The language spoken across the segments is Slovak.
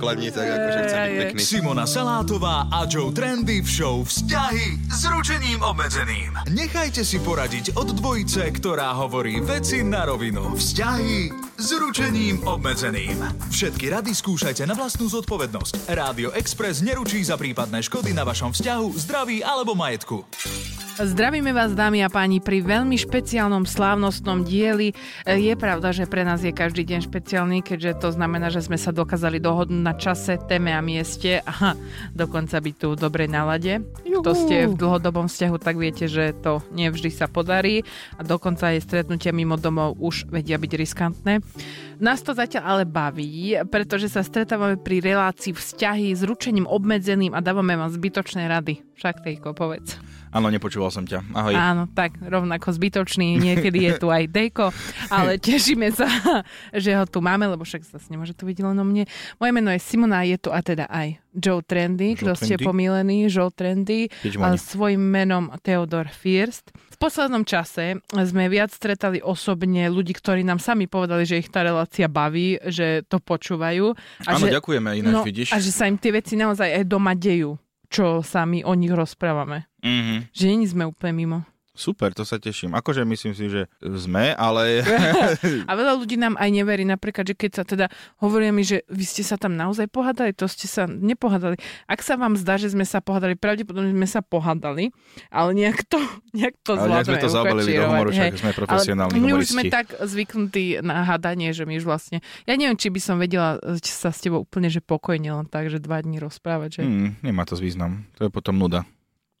pokladni, tak akože chcem byť pekný. Simona Salátová a Joe Trendy v show Vzťahy s ručením obmedzeným. Nechajte si poradiť od dvojice, ktorá hovorí veci na rovinu. Vzťahy s ručením obmedzeným. Všetky rady skúšajte na vlastnú zodpovednosť. Rádio Express neručí za prípadné škody na vašom vzťahu, zdraví alebo majetku. Zdravíme vás, dámy a páni, pri veľmi špeciálnom slávnostnom dieli. E, Je pravda, že pre nás je každý deň špeciálny, keďže to znamená, že sme sa dokázali dohodnúť na čase, téme a mieste a dokonca byť tu v dobrej nálade. Kto ste v dlhodobom vzťahu, tak viete, že to nevždy sa podarí a dokonca aj stretnutia mimo domov už vedia byť riskantné. Nás to zatiaľ ale baví, pretože sa stretávame pri relácii vzťahy s ručením obmedzeným a dávame vám zbytočné rady. Však Tejko, povedz. Áno, nepočúval som ťa. Ahoj. Áno, tak rovnako zbytočný, niekedy je tu aj Dejko, ale tešíme sa, že ho tu máme, lebo však zase nemôže to vidieť len o mne. Moje meno je Simona, je tu a teda aj Joe Trendy, Joe kto ste pomílení, Joe Trendy, ale svojim menom Theodor First. V poslednom čase sme viac stretali osobne ľudí, ktorí nám sami povedali, že ich tá relácia baví, že to počúvajú. A Áno, že, ďakujeme, ináč no, vidíš. a že sa im tie veci naozaj aj doma dejú, čo sa my o nich rozprávame. Mhm. Že není sme úplne mimo. Super, to sa teším. Akože myslím si, že sme, ale... A veľa ľudí nám aj neverí, napríklad, že keď sa teda hovoria mi, že vy ste sa tam naozaj pohádali, to ste sa nepohádali. Ak sa vám zdá, že sme sa pohádali, pravdepodobne sme sa pohádali, ale nejak to, nejak to ale sme to zabalili do humoru, však sme profesionálni ale my už humoristi. sme tak zvyknutí na hádanie, že my už vlastne... Ja neviem, či by som vedela či sa s tebou úplne, že pokojne len tak, že dva dní rozprávať, že... Hmm, nemá to význam. To je potom nuda.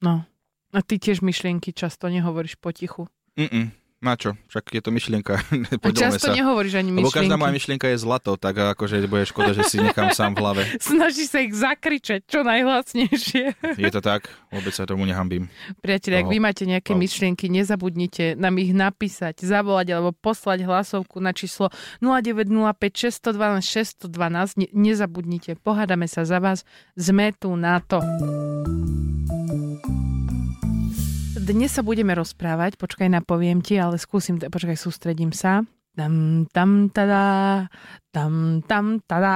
No. A ty tiež myšlienky často nehovoríš potichu. Mm-mm. Na čo? Však je to myšlienka. A často sa. nehovoríš ani Lebo každá moja myšlienky. myšlienka je zlato, tak akože bude škoda, že si nechám sám v hlave. Snažíš sa ich zakričať čo najhlasnejšie. Je to tak? Vôbec sa tomu nehambím. Priatelia, ak vy máte nejaké No. myšlienky, nezabudnite nám ich napísať, zavolať alebo poslať hlasovku na číslo 0905 612 612. Ne- nezabudnite, pohádame sa za vás. Sme tu na to. Dnes sa budeme rozprávať, počkaj, napoviem ti, ale skúsim, počkaj, sústredím sa. Tam, tam, tada, tam, tam, tada,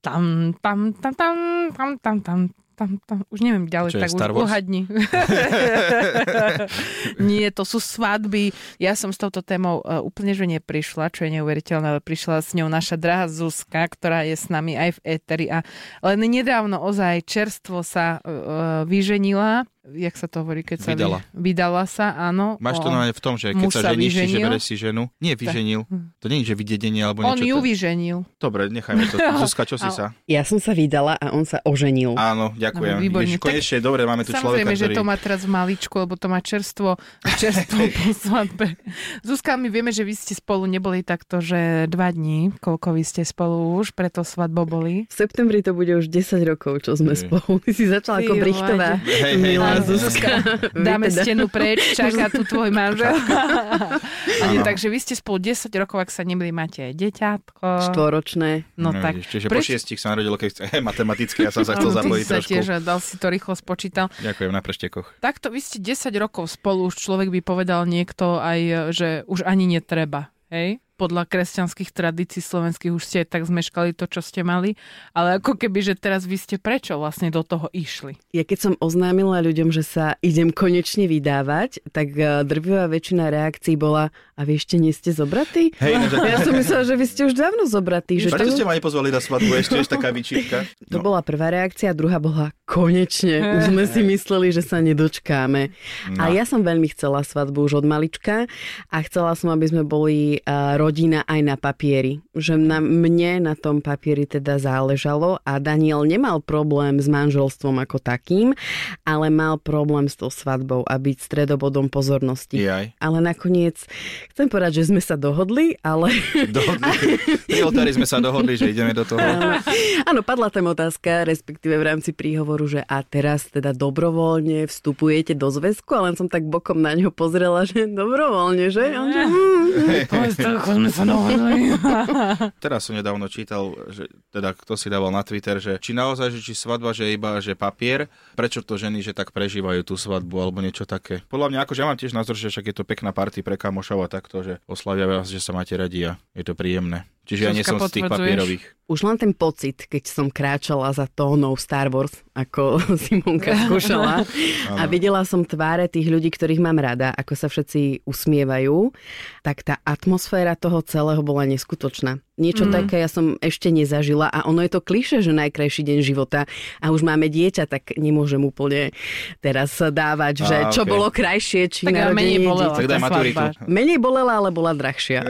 tam, tam, tam, tam, tam, tam, tam, tam, tam, už neviem ďalej, Čo tak už uhadni. Nie, to sú svadby. Ja som s touto témou uh, úplne, že neprišla, čo je neuveriteľné, ale prišla s ňou naša drahá Zuzka, ktorá je s nami aj v Eteri a len nedávno ozaj čerstvo sa uh, vyženila jak sa to hovorí, keď sa Vydala. Vy, vydala sa, áno. Máš to normálne v tom, že keď sa ženíš, vyženil. bereš si ženu. Nie, vyženil. To nie je, že vydedenie alebo On niečo. ju to- vyženil. Dobre, nechajme to. Zuzka, čo si sa? Ja som sa vydala a on sa oženil. Áno, ďakujem. No. Vidíš, konečne, dobre, máme tu Samozrejme, človeka, že ktorý... to má teraz v maličku, lebo to má čerstvo, čerstvo po svadbe. Zuzka, my vieme, že vy ste spolu neboli takto, že dva dní, koľko vy ste spolu už, preto svadbo boli. V septembri to bude už 10 rokov, čo sme Hej. spolu. Ty si začala ako Brichtová. Hej, hej, áno. Zuzka. Dáme teda- stenu preč, čaká tu tvoj manžel. Takže vy ste spolu 10 rokov, ak sa neboli, máte aj deťatko. Štvoročné. No tak. vidíš, Čiže po Preč- šiestich sa narodilo, keď chce, matematicky, ja som sa chcel ty zapojiť trošku. tiež dal si to rýchlo spočítal. Ďakujem na preštekoch. Takto vy ste 10 rokov spolu, už človek by povedal niekto aj, že už ani netreba, hej? Podľa kresťanských tradícií slovenských už ste tak zmeškali to, čo ste mali, ale ako keby, že teraz vy ste prečo vlastne do toho išli? Ja keď som oznámila ľuďom, že sa idem konečne vydávať, tak eh, drvivá väčšina reakcií bola a vy ešte nie ste zobratí? Hej, no, Ja som myslela, že vy ste už dávno zobratí. Že Prečo to, ste ma nepozvali na svadbu? Ešte je taká výčitka. to bola prvá reakcia, druhá bola konečne. Už sme si mysleli, že sa nedočkáme. No. A ja som veľmi chcela svadbu už od malička a chcela som, aby sme boli uh, rodina aj na papieri. Že na mne na tom papieri teda záležalo a Daniel nemal problém s manželstvom ako takým, ale mal problém s tou svadbou a byť stredobodom pozornosti. Jaj. Ale nakoniec, chcem povedať, že sme sa dohodli, ale... Dohodli. Pri oltári sme sa dohodli, že ideme do toho. Áno, padla tam otázka, respektíve v rámci príhovoru, že a teraz teda dobrovoľne vstupujete do zväzku, ale som tak bokom na ňo pozrela, že dobrovoľne, že? On, že sme sa dohodli. Teraz som nedávno čítal, že teda kto si dával na Twitter, že či naozaj, že či svadba, že iba že papier, prečo to ženy, že tak prežívajú tú svadbu alebo niečo také. Podľa mňa, akože ja mám tiež názor, že však je to pekná party pre kamošov a takto, že oslavia vás, že sa máte radi a je to príjemné. Čiže ja nie som z tých papierových. Už len ten pocit, keď som kráčala za tónou Star Wars, ako Simonka skúšala a videla som tváre tých ľudí, ktorých mám rada, ako sa všetci usmievajú, tak tá atmosféra toho celého bola neskutočná. Niečo mm. také ja som ešte nezažila a ono je to kliše, že najkrajší deň života a už máme dieťa, tak nemôžem úplne teraz dávať, že Á, čo okej. bolo krajšie, či Tak menej bolela dieťaťa. Tak maturitu. Menej bolela, ale bola drahšia.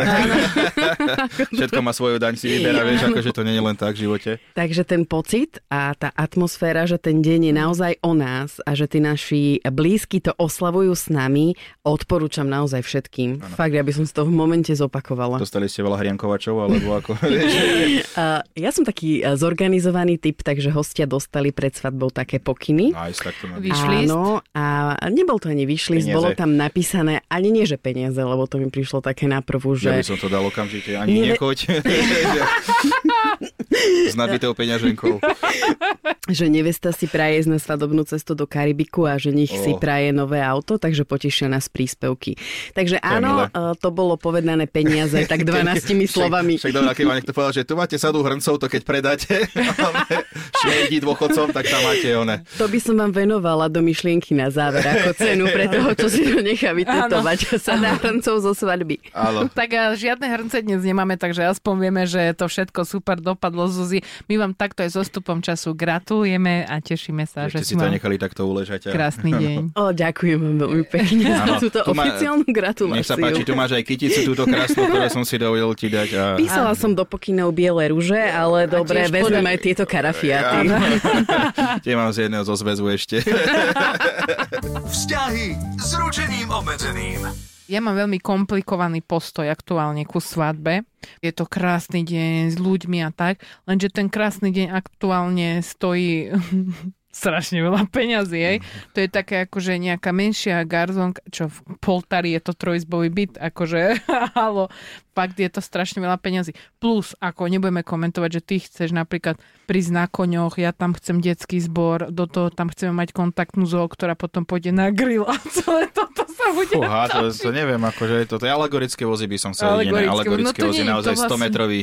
Všetko má svoju daň si vyberá, vieš, akože to nie je len tak v živote. Takže ten pocit a tá atmosféra, že ten deň je naozaj o nás a že tí naši blízky to oslavujú s nami, odporúčam naozaj všetkým. Ano. Fakt, ja by som si to v momente zopakovala. Dostali ste veľa hriankovačov, alebo ako, vieš, Uh, ja som taký uh, zorganizovaný typ, takže hostia dostali pred svadbou také pokyny. nice, tak to? Áno, a nebol to ani vyšlist, bolo tam napísané, ani nie, že peniaze, lebo to mi prišlo také na prvú, Ja by že som to dal okamžite, ani Nie. nechoď. S nabitou peňaženkou. že nevesta si praje ísť na svadobnú cestu do Karibiku a že nich si Oh. praje nové auto, takže potešia nás príspevky. Takže To áno, milé. eh, to bolo povedané peniaze tak 12 slovami. Však, však dobrá, keď vám niekto povedal, že tu máte sadu hrncov, to keď predáte šmejdi dôchodcom, tak tam máte one. To by som vám venovala do myšlienky na záver, ako cenu pre toho, čo si to nechá vytetovať sa dá hrncov zo svadby. Áno. Tak a žiadne hrnce dnes nemáme, takže aspoň vieme, že to všetko super dopadlo, Zuzi. My vám takto aj so stupom času gratulujeme a tešíme sa, Že že si to nechali takto uležať. a- krásny deň. O, ďakujem vám veľmi pekne za túto oficiálnu Nech gratuláciu. sa páči, tu máš aj kyticu túto krásnu, ktorú som si dovolil ti dať. A... Písala som do pokynov biele rúže, ale dobre, vezmem podľa- aj tieto karafiaty. Tie mám z jedného zo zväzu ešte. Vzťahy s ručením obmedzeným. Ja mám veľmi komplikovaný postoj aktuálne ku svadbe. Je to krásny deň s ľuďmi a tak, lenže ten krásny deň aktuálne stojí strašne veľa peňazí, hej. To je také akože nejaká menšia garzonka, čo v Poltari je to trojizbový byt, akože halo, fakt je to strašne veľa peňazí. Plus, ako nebudeme komentovať, že ty chceš napríklad prísť na koňoch, ja tam chcem detský zbor, do toho tam chceme mať kontaktnú zoo, ktorá potom pôjde na grill a celé toto sa bude Fúha, to, to neviem, akože to, to je alegorické vozy by som chcel vidieť. ne? Alegorické, Alegorické no vozy, nie, naozaj vlastne- 100 metrový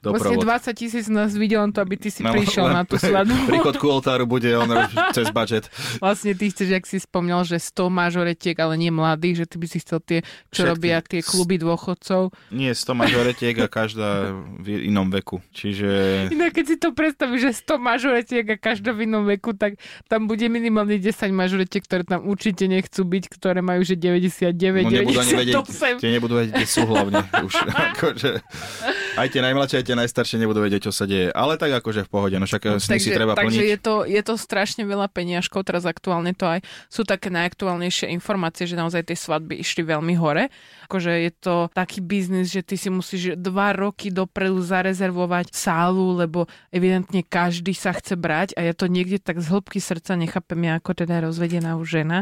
Vlastne doprovod. 20 tisíc nás videl len to, aby ty si No, prišiel len na tú svadbu. Príchod ku oltáru bude on cez budget. Vlastne ty chceš, jak si spomínal, že 100 mažoretiek, ale nie mladých, že ty by si chcel tie, čo Všetky. robia tie kluby dôchodcov. Nie, 100 mažoretiek a každá v inom veku. Čiže Inak keď si to predstavíš, že 100 mažoretiek a každá v inom veku, tak tam bude minimálne 10 mažoretiek, ktoré tam určite nechcú byť, ktoré majú že 99, no, nebudú ani vedieť, 98. tie nebudú vedieť, kde sú hlavne. Už, akože, aj tie najmladšie, aj tie najstaršie nebudú vedieť, čo sa deje. Ale tak akože v pohode, no však sny si treba takže plniť. je to, je to strašne veľa peniažkov, teraz aktuálne to aj sú také najaktuálnejšie informácie, že naozaj tie svadby išli veľmi hore. Akože je to taký biznis, že ty si musíš dva roky dopredu zarezervovať sálu, lebo evidentne každý sa chce brať a ja to niekde tak z hĺbky srdca nechápem, ja ako teda rozvedená už žena,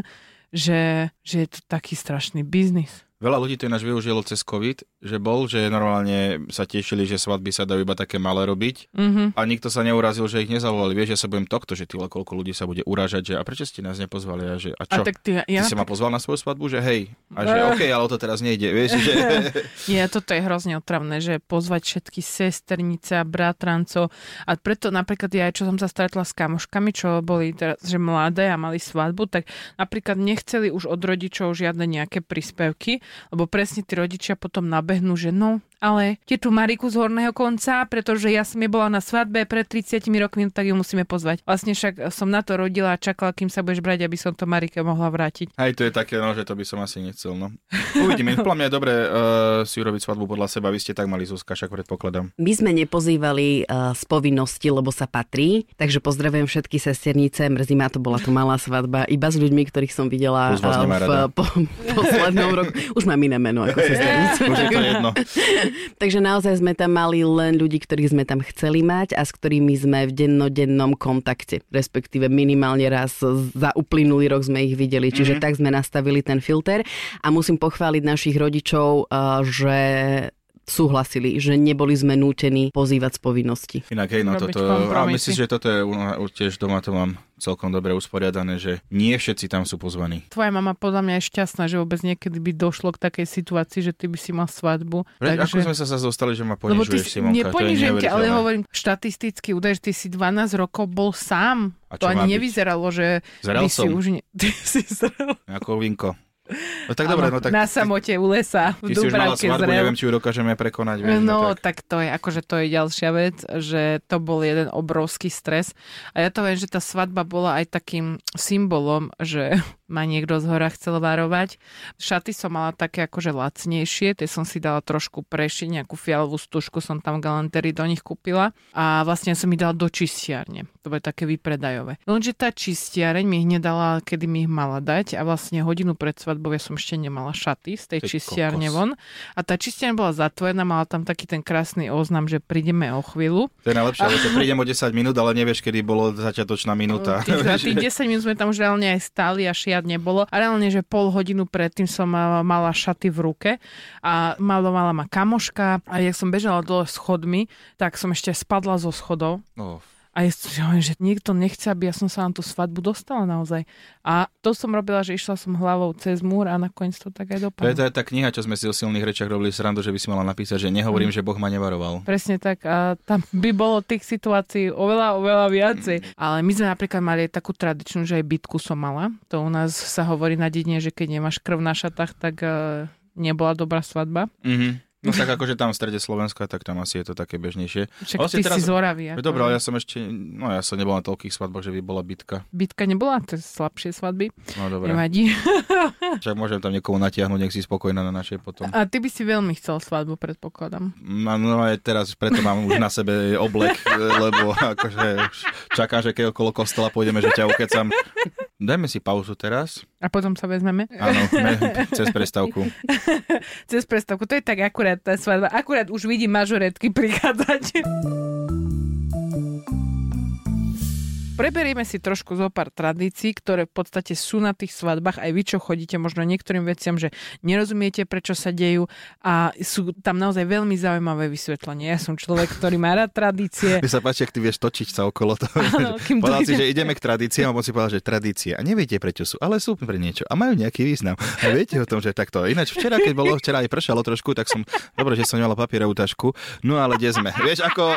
že, že je to taký strašný biznis. Veľa ľudí to ináč využilo cez COVID, že bol, že normálne sa tešili, že svadby sa dajú iba také malé robiť Mhm. a nikto sa neurazil, že ich nezavolali. Vieš, ja sa budem tohto, že ty koľko ľudí sa bude uražať, že a prečo ste nás nepozvali a že a A čo? tak ty, ja, Ty si ma pozval na svoju svadbu, že hej. A že Eh. OK, ale to teraz nejde, vieš, že... Nie, toto je hrozne otravné, že pozvať všetky sesternice a bratrancov. A preto napríklad ja, čo som sa stretla s kamoškami, čo boli teraz, že mladé a mali svadbu, tak napríklad nechceli už od rodičov žiadne nejaké príspevky, lebo presne tí rodičia potom nabehnú, že no, ale tetu Mariku z horného konca, pretože ja som je bola na svadbe pred 30 rokmi, tak ju musíme pozvať. Vlastne však som na to rodila a čakala, kým sa budeš brať, aby som to Marike mohla vrátiť. Aj to je také, no, že to by som asi nechcel. No. Uvidíme. Podľa mňa je dobré uh, si urobiť svadbu podľa seba. Vy ste tak mali Zuzka, však predpokladám. My sme nepozývali uh, z povinnosti, lebo sa patrí, takže pozdravujem všetky sesternice. Mrzí ma to, bola to malá svadba, iba s ľuďmi, ktorých som videla uh, v po, poslednom roku. Už mám iné meno ako sesternice. Už je to jedno. takže naozaj sme tam mali len ľudí, ktorých sme tam chceli mať a s ktorými sme v dennodennom kontakte, respektíve minimálne raz za uplynulý rok sme ich videli. Čiže mm-hmm. tak sme nastavili ten filter a musím pochváliť našich rodičov, uh, že súhlasili, že neboli sme nútení pozývať z povinnosti. Inak hej, no toto, a myslím, že toto je tiež doma to mám celkom dobre usporiadané, že nie všetci tam sú pozvaní. Tvoja mama podľa mňa je šťastná, že vôbec niekedy by došlo k takej situácii, že ty by si mal svadbu. Pre, takže... Ako sme sa sa zostali, že ma ponižuješ, si, Simonka? Neponižujem ťa, ale hovorím štatisticky údaj, že ty si 12 rokov bol sám. A to ani nevyzeralo, že Zrel by som. si už... Ne... Ty si zrel. Ako vinko. No tak dobre, no tak... Na samote u lesa, v Dubravke svadbu, neviem, či ju dokážeme prekonať. Vieš, no, no tak. tak to je, akože to je ďalšia vec, že to bol jeden obrovský stres. A ja to viem, že tá svadba bola aj takým symbolom, že ma niekto z hora chcel varovať. Šaty som mala také akože lacnejšie, tie som si dala trošku prešiť, nejakú fialovú stužku som tam galantery do nich kúpila a vlastne som ich dala do čistiarne. To bude také vypredajové. Lenže tá čistiareň mi ich nedala, kedy mi ich mala dať a vlastne hodinu pred svadbou ja som ešte nemala šaty z tej Ty čistiarne kokos. von a tá čistiarne bola zatvorená, mala tam taký ten krásny oznam, že prídeme o chvíľu. To je najlepšie, lebo prídem o 10 minút, ale nevieš, kedy bolo začiatočná minúta. Tých, tých 10 minút sme tam už reálne aj stáli a šia žiad nebolo. A reálne, že pol hodinu predtým som mala šaty v ruke a malovala ma kamoška a jak som bežala dole schodmi, tak som ešte spadla zo schodov. Oh. A si hovorím, že niekto nechce, aby ja som sa na tú svadbu dostala naozaj. A to som robila, že išla som hlavou cez múr a nakoniec to tak aj dopadlo. To je tá kniha, čo sme si o silných rečiach robili srandu, že by si mala napísať, že nehovorím, mm. že Boh ma nevaroval. Presne tak. A tam by bolo tých situácií oveľa, oveľa viacej. Mm. Ale my sme napríklad mali takú tradičnú, že aj bytku som mala. To u nás sa hovorí na dedine, že keď nemáš krv na šatách, tak uh, nebola dobrá svadba. Mm-hmm. No tak akože tam v strede Slovenska, tak tam asi je to také bežnejšie. Však vlastne ty teraz, si zoravý. Ako... Dobre, ale ja som ešte, no ja som nebol na toľkých svadbách, že by bola bitka. Bitka nebola, to je slabšie svadby. No dobre. Nevadí. Však môžem tam niekomu natiahnuť, nech si spokojná na našej potom. A ty by si veľmi chcel svadbu, predpokladám. No, no aj teraz, preto mám už na sebe oblek, lebo akože čakám, že keď okolo kostola pôjdeme, že ťa ukecam. Dajme si pauzu teraz. A potom sa vezmeme? Áno, cez prestávku. cez prestávku, to je tak akurát tá svadba. Akurát už vidím mažoretky prichádzať. Preberieme si trošku zo pár tradícií, ktoré v podstate sú na tých svadbách. Aj vy, čo chodíte možno niektorým veciam, že nerozumiete, prečo sa dejú a sú tam naozaj veľmi zaujímavé vysvetlenie. Ja som človek, ktorý má rád tradície. Mi sa páči, ak ty vieš točiť sa okolo toho. Áno, kým povedal si, že ideme k tradíciám a on si povedal, že tradície. A neviete, prečo sú, ale sú pre niečo a majú nejaký význam. A viete o tom, že takto. Ináč včera, keď bolo, včera aj pršalo trošku, tak som, dobre, že som nemala papierovú tašku. No ale kde sme? Vieš, ako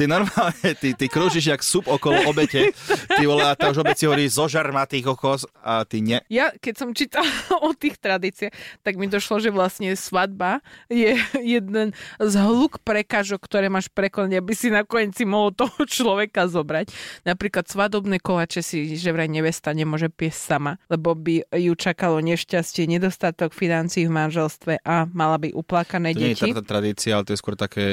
ty normálne, ty, ty krúžiš jak súb okolo obete Ty vole, a tá už obec hovorí zožar ma tých okos a ty nie. Ja, keď som čítala o tých tradíciách, tak mi došlo, že vlastne svadba je jeden z hluk prekážok, ktoré máš prekonať, aby si nakoniec si mohol toho človeka zobrať. Napríklad svadobné koláče si, že vraj nevesta nemôže piesť sama, lebo by ju čakalo nešťastie, nedostatok financií v manželstve a mala by uplakané to deti. Nie je tradícia, ale to je skôr také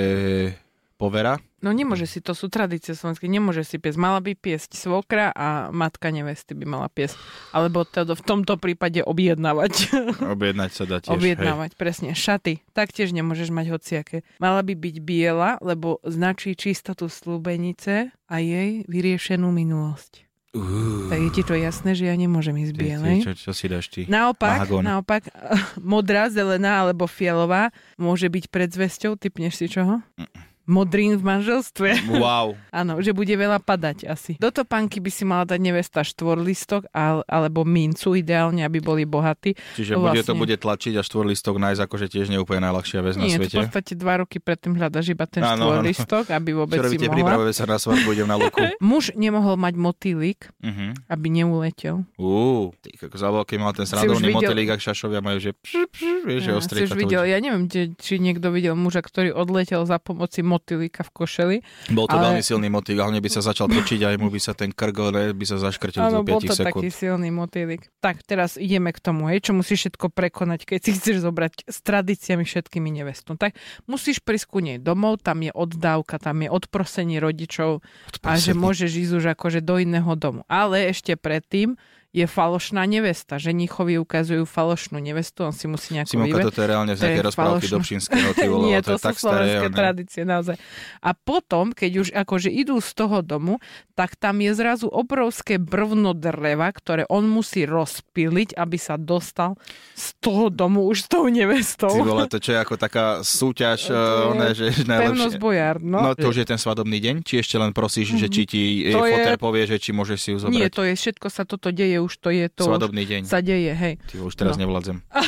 povera. No nemôže si, to sú tradície slovenské, nemôže si piesť. Mala by piesť svokra a matka nevesty by mala piesť. Alebo teda v tomto prípade objednávať. Objednať sa dá tiež. Objednávať, hej. presne. Šaty, taktiež nemôžeš mať hociaké. Mala by byť biela, lebo značí čistotu slúbenice a jej vyriešenú minulosť. Uh, tak je ti to jasné, že ja nemôžem ísť bielej. Čo, čo si dáš ty? Naopak, Mahagón. naopak, modrá, zelená alebo fialová môže byť pred zvesťou. Typneš si čoho? Mm. Modrín v manželstve. Wow. Áno, že bude veľa padať asi. Do topánky by si mala dať nevesta štvorlistok al, alebo mincu ideálne, aby boli bohatí. Čiže bude to bude tlačiť a štvorlistok nájsť akože tiež neúplne najľahšia vec na Nie, svete. v podstate dva roky predtým hľadaš iba ten Áno, áno. štvorlistok, aby vôbec Čo si mohla. pripravuje sa na svadbu, idem na luku. Muž nemohol mať motýlik, Uh-huh. aby neuletel. Uú, ty, ako za veľký mal ten srandovný motylík, ak šašovia majú, že pš, pš, vieš, že Ja, ostrý si už videl, ja neviem, či, či niekto videl muža, ktorý odletel za pomoci motýlika v košeli. Bol to ale- veľmi silný motýl, hlavne by sa začal točiť a mu by sa ten krgol by sa zaškrtil do bol 5 to sekúnd. taký silný motýlik. Tak, teraz ideme k tomu, hej, čo musíš všetko prekonať, keď si chceš zobrať s tradíciami všetkými nevestu. Tak musíš prísť ku nej domov, tam je oddávka, tam je odprosenie rodičov a že môžeš ísť už akože do iného domu. Ale ešte predtým je falošná nevesta. Ženichovi ukazujú falošnú nevestu, on si musí nejako Simonka, toto je reálne z nejakej rozprávky falošná. Dobšinského, ty vole, Nie, to, to, je sú tak staré. slovenské ne? tradície, naozaj. A potom, keď už akože idú z toho domu, tak tam je zrazu obrovské brvno dreva, ktoré on musí rozpiliť, aby sa dostal z toho domu už s tou nevestou. Ty vole, to čo je ako taká súťaž, To je uh, one, že najlepšie. bojár, no. No to už je ten svadobný deň? Či ešte len prosíš, že či ti To je- povie, že či môžeš si ju zobrať? Nie, to je všetko sa toto deje, už to je to Svadobný deň. sa deje, hej. Ty už teraz No. nevládzem.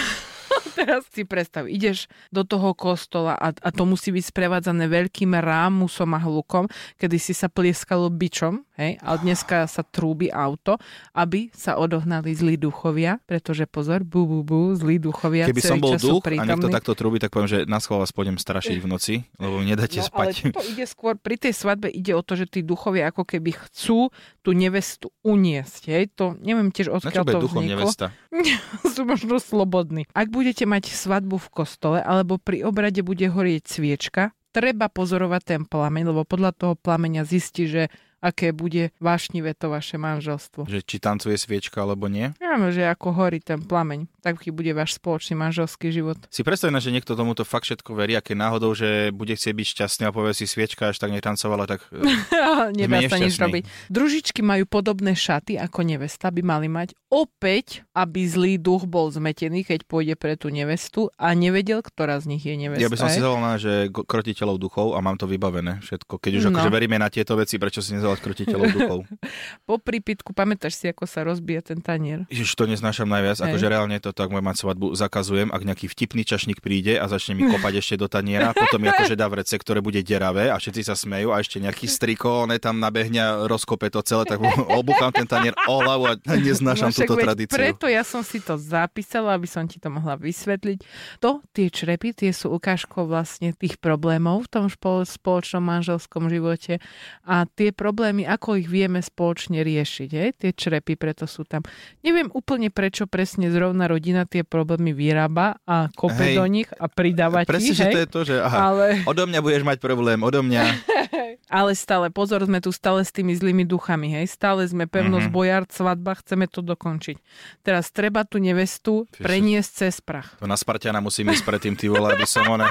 Teraz si predstav, ideš do toho kostola a, a to musí byť sprevádzané veľkým rámusom a hlukom, kedy si sa plieskalo bičom, hej, a dneska sa trúbi auto, aby sa odohnali zlí duchovia, pretože pozor, bu, bu, bu, zlí duchovia Keby som bol duch a niekto takto trúbi, tak poviem, že na schvál vás pôjdem strašiť v noci, lebo mi nedáte No, ale spať. to ide skôr, pri tej svadbe ide o to, že tí duchovia ako keby chcú tú nevestu uniesť. Hej? To neviem tiež, odkiaľ to duchom vzniklo. nevesta? sú možno slobodní. Ak budete mať svadbu v kostole alebo pri obrade bude horieť sviečka, treba pozorovať ten plameň, lebo podľa toho plameňa zistí, že aké bude vášnivé to vaše manželstvo. Že či tancuje sviečka alebo nie? Áno, že ako horí ten plameň, taký bude váš spoločný manželský život. Si predstavíme, že niekto tomuto fakt všetko verí, aké náhodou, že bude chcieť byť šťastný a povie si sviečka, až tak netancovala, tak e, Nedá sa nič robiť. Družičky majú podobné šaty ako nevesta, by mali mať opäť, aby zlý duch bol zmetený, keď pôjde pre tú nevestu a nevedel, ktorá z nich je nevesta. ja by som si na, že krotiteľov duchov a mám to vybavené všetko. Keď už No. akože veríme na tieto veci, prečo si nezvolať krotiteľov duchov? Po prípitku, pamätáš si, ako sa rozbije ten tanier? Ježiš, to neznášam najviac, Hej. akože reálne toto, ak môj mať svadbu, zakazujem, ak nejaký vtipný čašník príde a začne mi kopať ešte do taniera, potom mi akože dá vrece, ktoré bude deravé a všetci sa smejú a ešte nejaký striko, ne tam nabehne a rozkope to celé, tak obuchám ten tanier o hlavu a neznášam však túto veď tradíciu. Preto ja som si to zapísala, aby som ti to mohla vysvetliť. To, tie črepy, tie sú ukážkou vlastne tých problémov v tom spoločnom manželskom živote a tie problémy, ako ich vieme spoločne riešiť. Hej? Tie črepy, preto sú tam. Neviem úplne, prečo presne zrovna rodina tie problémy vyrába a kope Hej. do nich a pridáva Presne, ti, že hej? to je to, že aha, Ale, odo mňa budeš mať problém, odo mňa. ale stále, pozor, sme tu stále s tými zlými duchami, hej? Stále sme pevnosť Mhm. mm-hmm. bojár, svadba, chceme to dokončiť. Teraz treba tú nevestu si- preniesť cez prach. To na Spartiana musím ísť predtým, ty vole, aby som one,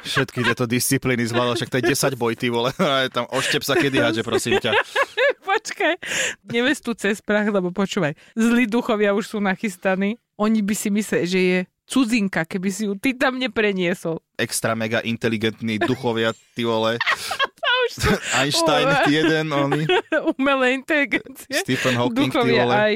všetky tieto disciplíny zvládol, však to je 10 boj, ty vole, tam oštep sa kedy hadže, prosím ťa. Počkaj, nevestu cez prach, lebo počúvaj, zlí duchovia už sú nachystaní. Oni by si mysleli, že je cudzinka, keby si ju ty tam nepreniesol. Extra mega inteligentní duchovia, ty vole. Sú Einstein, jeden, oni. umelé inteligencie. Stephen Hawking, ty vole. aj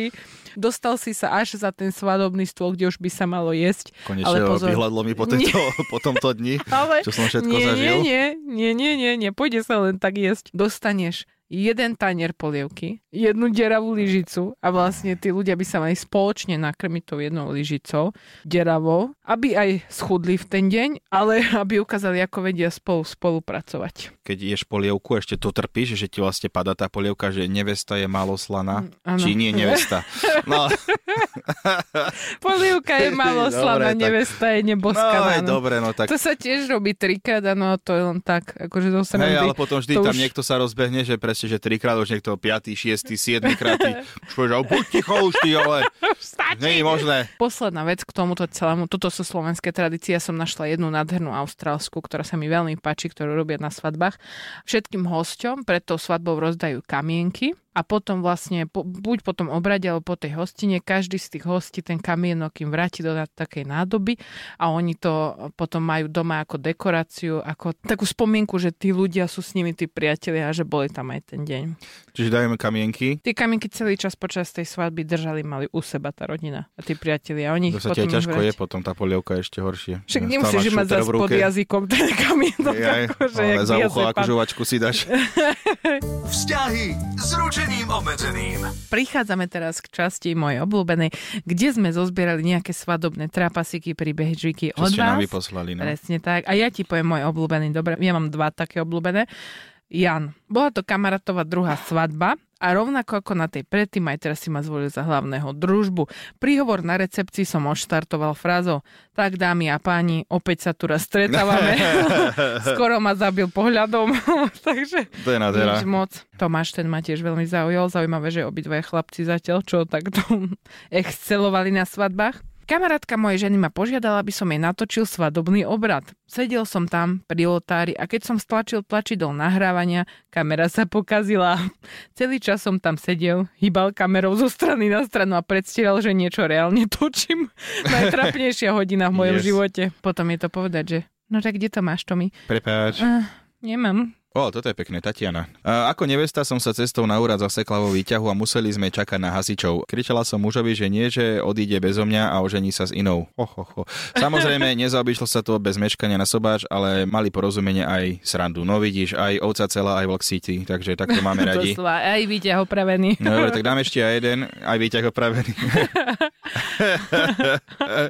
dostal si sa až za ten svadobný stôl, kde už by sa malo jesť. Konečne ale pozor. vyhľadlo mi po, tejto, po tomto dni, Ale čo som všetko nie, zažil. nie, nie, nie, nie, nie, pôjde sa len tak jesť. Dostaneš jeden tanier polievky, jednu deravú lyžicu a vlastne tí ľudia by sa mali spoločne nakrmiť tou jednou lyžicou, deravou, aby aj schudli v ten deň, ale aby ukázali, ako vedia spolu spolupracovať. Keď ješ polievku, ešte to trpíš, že ti vlastne padá tá polievka, že nevesta je málo slaná. áno. Či nie nevesta. No, Polievka je Dobre, slaná, nevesta je no neboskaná. aj no. dobre, no tak To sa tiež robí trikrát, áno, to je len tak, akože do Hej, srandy. ale potom vždy To tam už- niekto sa rozbehne, že presne, že trikrát, už niekto piatý, šiestý, siedmy krát, ty už povieš, "Ale buď ticho už ty, ale nie je možné. Posledná vec k tomuto celému, toto sú slovenské tradície, ja som našla jednu nádhernú austrálsku, ktorá sa mi veľmi páči, ktorú robia na svadbách. Všetkým hosťom pred tou svadbou rozdajú kamienky a potom vlastne, po, buď po tom obrade, alebo po tej hostine, každý z tých hostí ten kamienok im vráti do takej nádoby a oni to potom majú doma ako dekoráciu, ako takú spomienku, že tí ľudia sú s nimi, tí priatelia a že boli tam aj ten deň. Čiže dajeme kamienky. Tie kamienky celý čas počas tej svadby držali, mali u seba tá rodina a tí priatelia. Oni To sa potom ťažko je potom, tá polievka je ešte horšie. Však nemusíš mať zase pod jazykom ten kamienok. Jaj, akože, ale za ucho ako pán. žuvačku si dáš. Vzťahy s ručením obmedzeným. Prichádzame teraz k časti mojej obľúbenej, kde sme zozbierali nejaké svadobné trapasiky, príbežíky Čo od ste nám vás. vyposlali. No. Presne tak. A ja ti poviem môj obľúbený. Dobre, ja mám dva také obľúbené. Jan. Bola to kamarátová druhá svadba a rovnako ako na tej predtým, aj teraz si ma zvolil za hlavného družbu. Príhovor na recepcii som odštartoval frázou Tak dámy a páni, opäť sa tu raz stretávame. Skoro ma zabil pohľadom. Takže je nádhera. nič moc. Tomáš, ten ma tiež veľmi zaujal. Zaujímavé, že obidvaja chlapci zatiaľ, čo takto excelovali na svadbách. Kamarátka mojej ženy ma požiadala, aby som jej natočil svadobný obrad. Sedel som tam pri oltári a keď som stlačil tlačidlo nahrávania, kamera sa pokazila. Celý čas som tam sedel, hýbal kamerou zo strany na stranu a predstieral, že niečo reálne točím. Najtrapnejšia hodina v mojom Yes. živote. Potom je to povedať, že no tak kde to máš, Tomi? Prepáč. Uh, nemám. O, toto je pekné, Tatiana. A ako nevesta som sa cestou na úrad zasekla vo výťahu a museli sme čakať na hasičov. Kričala som mužovi, že nie, že odíde bezo mňa a ožení sa s inou. Ho, ho, ho. Samozrejme, nezaobišlo sa to bez meškania na sobáč, ale mali porozumenie aj srandu. No vidíš, aj ovca celá, aj vlk síty, takže takto máme radi. Sú aj výťah opravený. No dobre, tak dáme ešte aj jeden, aj výťah opravený.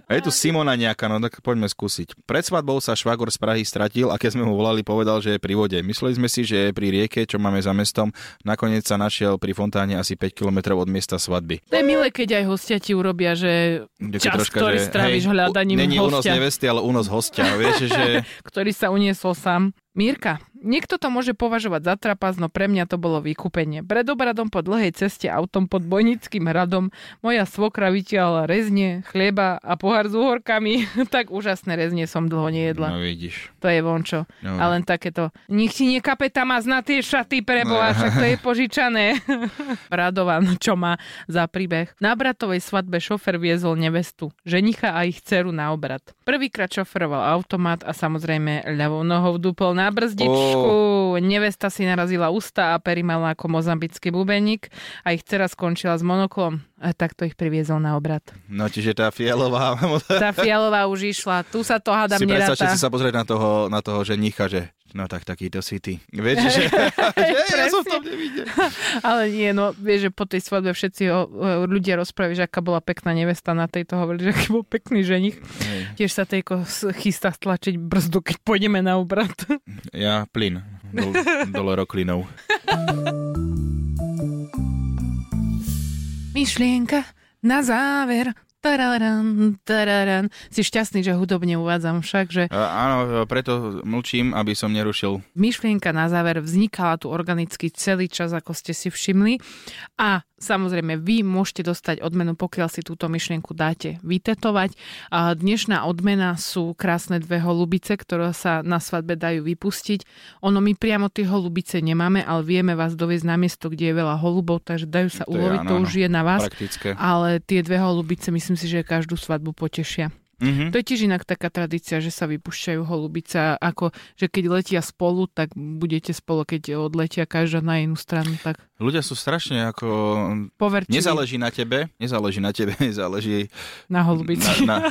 a je tu Simona nejaká, no tak poďme skúsiť. Pred svadbou sa švagor z Prahy stratil a keď sme mu volali, povedal, že je pri vode. Mysleli sme si, že je pri rieke, čo máme za mestom. Nakoniec sa našiel pri fontáne asi 5 km od miesta svadby. To je milé, keď aj hostia ti urobia, že Kde čas, ktorý stráviš hľadaním Není únos nevesty, ale únos hostia. Vieš, že ktorý sa uniesol sám. Mírka, niekto to môže považovať za trapas, no pre mňa to bolo vykúpenie. Pred obradom po dlhej ceste autom pod Bojnickým hradom moja svokra vytiahla rezne, chlieba a pohár s uhorkami. tak úžasné rezne som dlho nejedla. no vidíš. To je vončo. No. A len takéto, nech ti nekape tam na tie šaty preboha, však to je požičané. Radovan, čo má za príbeh. Na bratovej svadbe šofer viezol nevestu, ženicha a ich dceru na obrad. Prvýkrát šoferoval automat a samozrejme ľavou nohou dupol na brzdičku. Nevesta si narazila ústa a pery mala ako mozambický bubeník a ich dcera skončila s monoklom. A takto ich priviezol na obrad. No čiže tá fialová... Tá fialová už išla, tu sa to hádam si neráta. si sa pozrieť na toho, na toho ženicha, že no tak takýto si ty. Vieš, že, že ja som v tom nevidel. Ale nie, no vieš, že po tej svadbe všetci o, o, ľudia rozprávajú, že aká bola pekná nevesta na tejto, hovorili, že aký bol pekný ženich. Hej. Tiež sa tejko chystá stlačiť brzdu, keď pôjdeme na obrad. Ja plyn dol, dole roklinou. Myšlienka na záver. Tararan, tararan. Si šťastný, že hudobne uvádzam však, že A, áno, preto mlčím, aby som nerušil. myšlienka na záver vznikala tu organicky celý čas, ako ste si všimli. A samozrejme, vy môžete dostať odmenu, pokiaľ si túto myšlienku dáte vytetovať. A dnešná odmena sú krásne dve holubice, ktoré sa na svadbe dajú vypustiť. Ono my priamo tie holubice nemáme, ale vieme vás doviezť na miesto, kde je veľa holubov, takže dajú sa To je uloviť, áno, to áno. už je na vás. Praktické. Ale tie dve holubice, myslím si, že každú svadbu potešia. Mhm. To je tiež inak taká tradícia, že sa vypúšťajú holubice, ako že keď letia spolu, tak budete spolu, keď odletia každá na inú stranu, tak Ľudia sú strašne ako... poverte Nezáleží na tebe, nezáleží na tebe, záleží na holubici. na, na,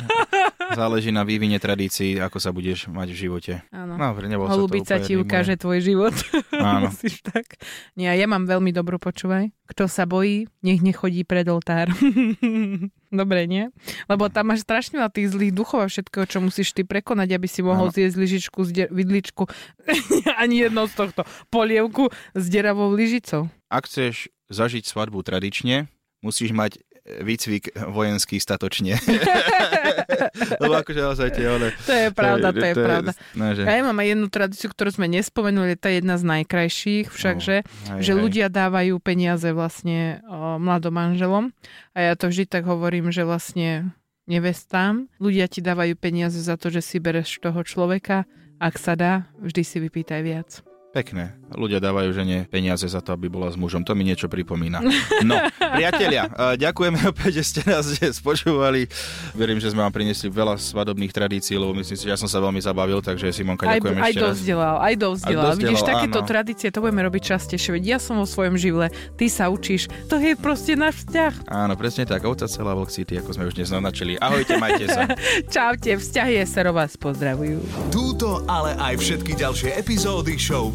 záleží na vývine tradícií, ako sa budeš mať v živote. Áno. No, nebol Holubica ti ukáže tvoj život. Áno. Musíš tak. Nie, ja mám veľmi dobrú počúvaj. Kto sa bojí, nech nechodí pred oltár. Dobre, nie? Lebo tam máš strašne veľa tých zlých duchov a všetkého, čo musíš ty prekonať, aby si mohol Áno. zjesť lyžičku, z de- vidličku, ani jedno z tohto, polievku s deravou lyžicou. Ak chceš zažiť svadbu tradične, musíš mať výcvik vojenský statočne. Lebo akože naozaj tie one... To je pravda, to je pravda. No, že, ja mám aj jednu tradíciu, ktorú sme nespomenuli, to je jedna z najkrajších, všakže, hej, že hej. ľudia dávajú peniaze vlastne o, mladom manželom a ja to vždy tak hovorím, že vlastne nevestám, ľudia ti dávajú peniaze za to, že si bereš toho človeka, ak sa dá, vždy si vypýtaj viac. Pekné. Ľudia dávajú žene peniaze za to, aby bola s mužom. To mi niečo pripomína. No, priatelia, ďakujeme opäť, že ste nás spočúvali. Verím, že sme vám priniesli veľa svadobných tradícií, lebo myslím si, že ja som sa veľmi zabavil, takže Simonka, ďakujem aj, ešte aj dovzdelal, aj dovzdelal. Vidíš, takéto áno. tradície, to budeme robiť častejšie. Veď ja som vo svojom živle, ty sa učíš. To je proste náš vzťah. Áno, presne tak. Ovca celá Vlk City, ako sme už dnes naznačili. Ahojte, majte sa. Čaute, vzťahy SRO vás pozdravujú. Túto, ale aj všetky ďalšie epizódy show